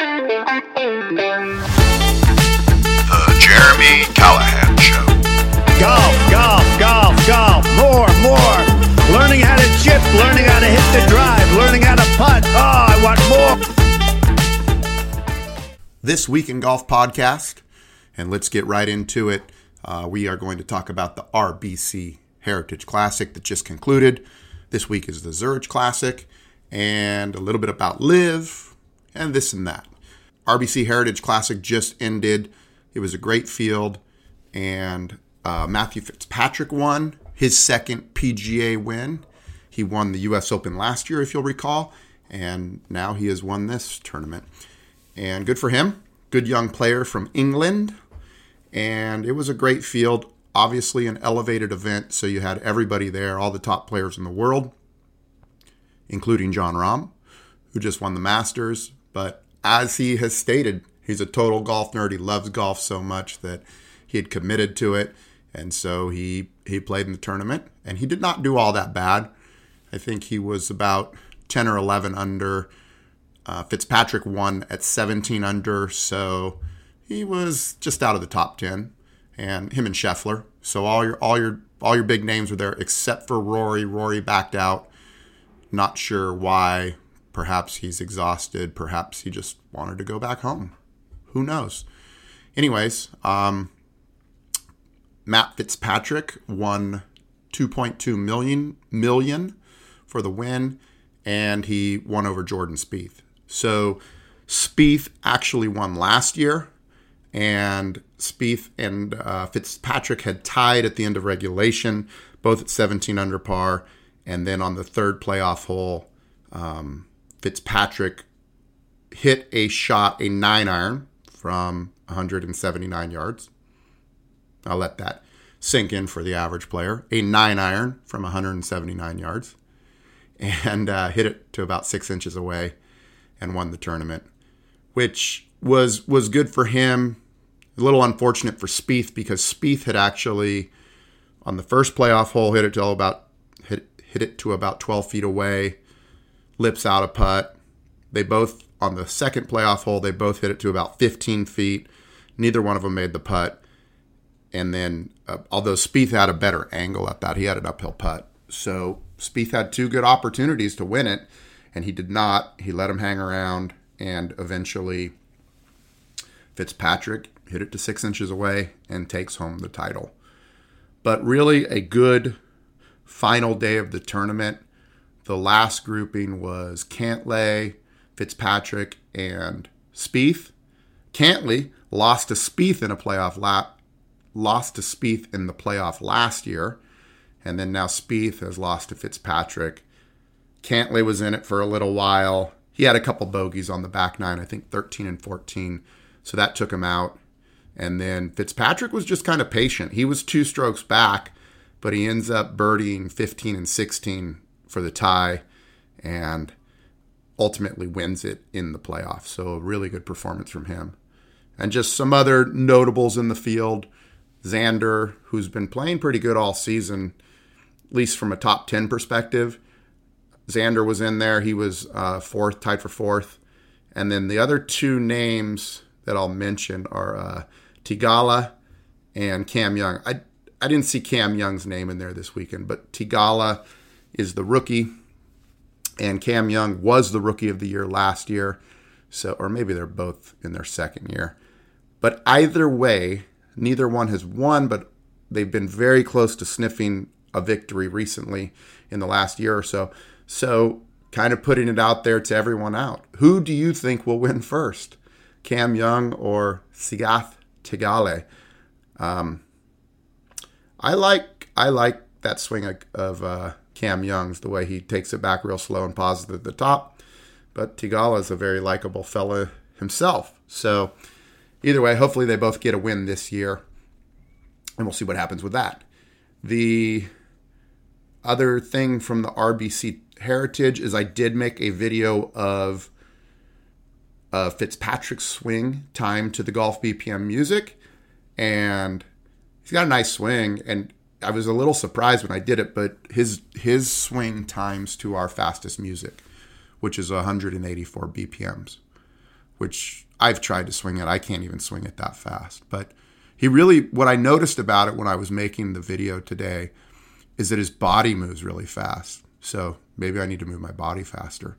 The Jeremy Callahan Show. Golf, golf, golf, golf. More, more. Learning how to chip, learning how to hit the drive, learning how to putt. Oh, I want more. This Week in Golf podcast, and let's get right into it. Uh, we are going to talk about the RBC Heritage Classic that just concluded. This week is the Zurich Classic, and a little bit about LIV, and this and that. RBC Heritage Classic just ended. It was a great field, and uh, Matthew Fitzpatrick won his second PGA win. He won the U.S. Open last year, if you'll recall, and now he has won this tournament. And good for him. Good young player from England. And it was a great field. Obviously, an elevated event, so you had everybody there, all the top players in the world, including Jon Rahm, who just won the Masters. But as he has stated, he's a total golf nerd. He loves golf so much that he had committed to it, and so he he played in the tournament, and he did not do all that bad. I think he was about ten or eleven under. Uh, Fitzpatrick won at 17 under, so he was just out of the top 10, and him and Scheffler. So all your all your all your big names were there except for Rory. Rory backed out. Not sure why. Perhaps he's exhausted. Perhaps he just wanted to go back home. Who knows? Anyways, um, Matt Fitzpatrick won 2.2 million million for the win, and he won over Jordan Spieth. So Spieth actually won last year, and Spieth and uh, Fitzpatrick had tied at the end of regulation, both at 17 under par. And then on the third playoff hole, um, Fitzpatrick hit a shot, a nine iron from 179 yards. I'll let that sink in for the average player. A nine iron from 179 yards and uh, hit it to about six inches away and won the tournament, which was was good for him. A little unfortunate for Spieth because Spieth had actually on the first playoff hole hit it to about hit hit it to about 12 feet away, lips out a putt. They both on the second playoff hole they both hit it to about 15 feet. Neither one of them made the putt. And then, uh, although Spieth had a better angle at that, he had an uphill putt. So Spieth had two good opportunities to win it and he did not. He let him hang around, and eventually Fitzpatrick hit it to six inches away and takes home the title. But really, a good final day of the tournament. The last grouping was Cantlay, Fitzpatrick, and Spieth. Cantlay lost to Spieth in a playoff lap, lost to Spieth in the playoff last year, and then now Spieth has lost to Fitzpatrick Cantlay was in it for a little while. He had a couple bogeys on the back nine, I think 13 and 14. So that took him out. And then Fitzpatrick was just kind of patient. He was two strokes back, but he ends up birdieing 15 and 16 for the tie and ultimately wins it in the playoffs. So a really good performance from him. And just some other notables in the field. Xander, who's been playing pretty good all season, at least from a top 10 perspective Xander was in there. He was uh, fourth, tied for fourth. And then the other two names that I'll mention are uh, Theegala and Cam Young. I, I didn't see Cam Young's name in there this weekend, but Theegala is the rookie, and Cam Young was the rookie of the year last year. So, or maybe they're both in their second year. But either way, neither one has won, but they've been very close to sniffing a victory recently in the last year or so. So, kind of putting it out there to everyone out. Who do you think will win first? Cam Young or Sahith Theegala? Um, I like I like that swing of, of uh, Cam Young's the way he takes it back real slow and pauses at the top. But Theegala is a very likable fella himself. So either way, hopefully they both get a win this year, and we'll see what happens with that. The other thing from the RBC heritage is I did make a video of uh, Fitzpatrick's swing time to the golf BPM music, and he's got a nice swing. And I was a little surprised when I did it, but his his swing times to our fastest music, which is 184 BPMs, which I've tried to swing it. I can't even swing it that fast. But he really, what I noticed about it when I was making the video today is that his body moves really fast. So maybe I need to move my body faster.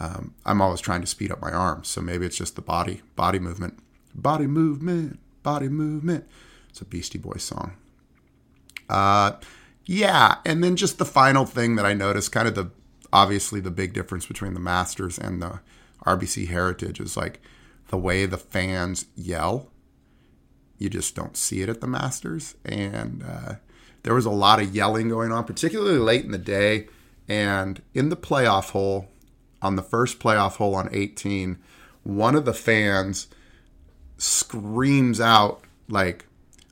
Um, I'm always trying to speed up my arms, so maybe it's just the body body movement. Body movement, body movement. It's a Beastie Boys song. Uh, yeah, and then just the final thing that I noticed, kind of the obviously the big difference between the Masters and the RBC Heritage is like the way the fans yell. You just don't see it at the Masters, and uh, there was a lot of yelling going on, particularly late in the day, and in the playoff hole on the first playoff hole on 18, one of the fans screams out like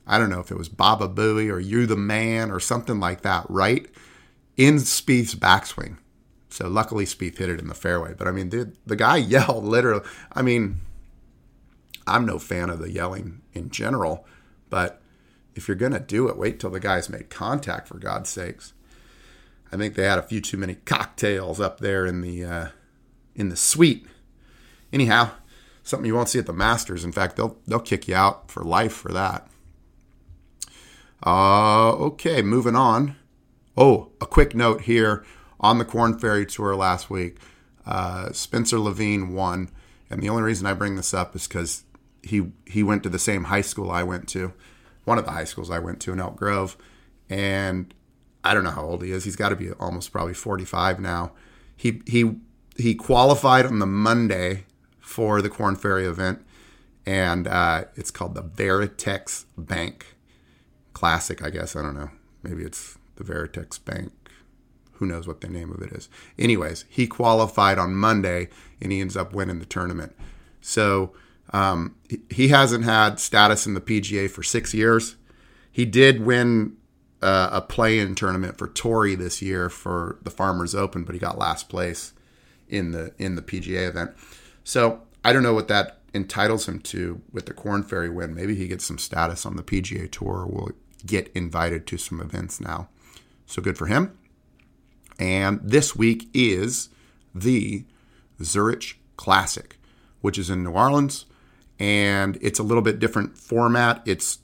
I don't know if it was Baba Booey or You the Man or something like that, right? In Spieth's backswing. So luckily Spieth hit it in the fairway. But I mean, the, the guy yelled literally. I mean, I'm no fan of the yelling in general, but if you're going to do it, wait till the guy's made contact, for God's sakes. I think they had a few too many cocktails up there in the uh, in the suite. Anyhow, something you won't see at the Masters. In fact, they'll they'll kick you out for life for that. Uh, okay, moving on. Oh, a quick note here on the Korn Ferry Tour last week. Uh, Spencer Levin won, and the only reason I bring this up is because he he went to the same high school I went to, one of the high schools I went to in Elk Grove, and I don't know how old he is. He's got to be almost probably 45 now. He he he qualified on the Monday for the Korn Ferry event, and uh, it's called the Veritex Bank Classic. I guess I don't know. Maybe it's the Veritex Bank. Who knows what the name of it is? Anyways, he qualified on Monday, and he ends up winning the tournament. So um, he hasn't had status in the PGA for six years. He did win uh, a play-in tournament for Torrey this year for the Farmers Open, but he got last place in the in the PGA event. So I don't know what that entitles him to with the Korn Ferry win. Maybe he gets some status on the PGA Tour. Or will get invited to some events now. So good for him. And this week is the Zurich Classic, which is in New Orleans, and it's a little bit different format. It's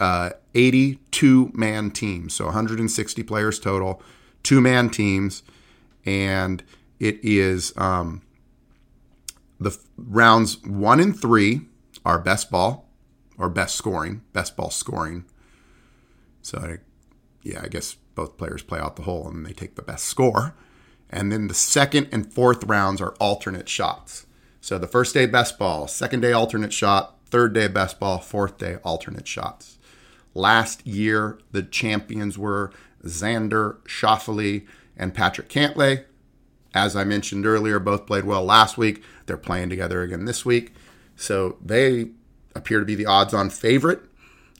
uh, 82 man teams, so 160 players total, two man teams, and it is um, the rounds one and three are best ball or best scoring, best ball scoring. So, yeah, I guess both players play out the hole and they take the best score. And then the second and fourth rounds are alternate shots. So the first day best ball, second day alternate shot, third day best ball, fourth day alternate shots. Last year, the champions were Xander Schauffele and Patrick Cantlay. As I mentioned earlier, both played well last week. They're playing together again this week. So they appear to be the odds on favorite.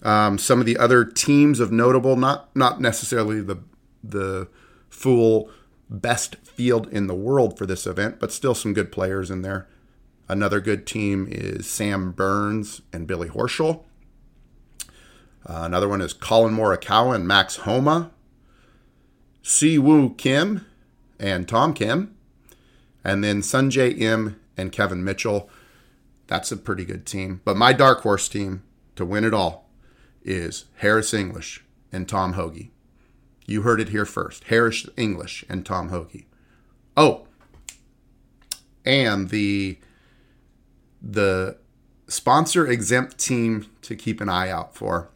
Um, some of the other teams of notable, not not necessarily the the full best field in the world for this event, but still some good players in there. Another good team is Sam Burns and Billy Horschel. Uh, another one is Collin Morikawa and Max Homa. Si Woo Kim and Tom Kim, and then Sungjae Im and Kevin Mitchell. That's a pretty good team. But my dark horse team to win it all is Harris English and Tom Hoge. You heard it here first. Harris English and Tom Hoge. Oh, and the the sponsor exempt team to keep an eye out for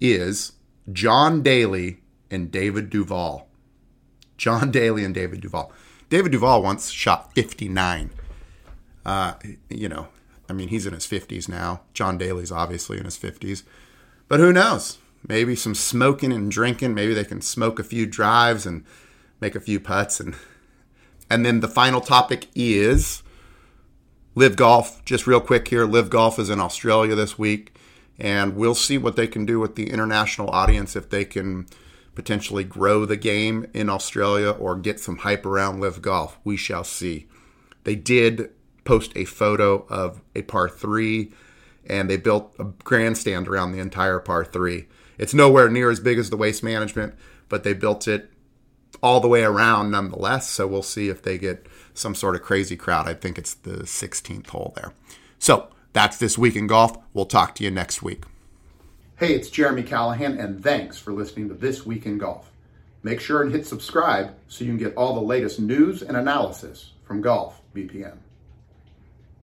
is John Daly and David Duval. John Daly and David Duval. David Duval once shot 59. Uh, you know, I mean, he's in his 50s now. John Daly's obviously in his 50s. But who knows? Maybe some smoking and drinking. Maybe they can smoke a few drives and make a few putts. And, and then the final topic is LIV Golf. Just real quick here LIV Golf is in Australia this week. And we'll see what they can do with the international audience if they can potentially grow the game in Australia or get some hype around LIV Golf. We shall see. They did post a photo of a par three, and they built a grandstand around the entire par three. It's nowhere near as big as the waste management, but they built it all the way around nonetheless. So we'll see if they get some sort of crazy crowd. I think it's the 16th hole there. So that's this week in golf. We'll talk to you next week. Hey, it's Jeremy Callahan, and thanks for listening to This Week in Golf. Make sure and hit subscribe so you can get all the latest news and analysis from Golf BPM.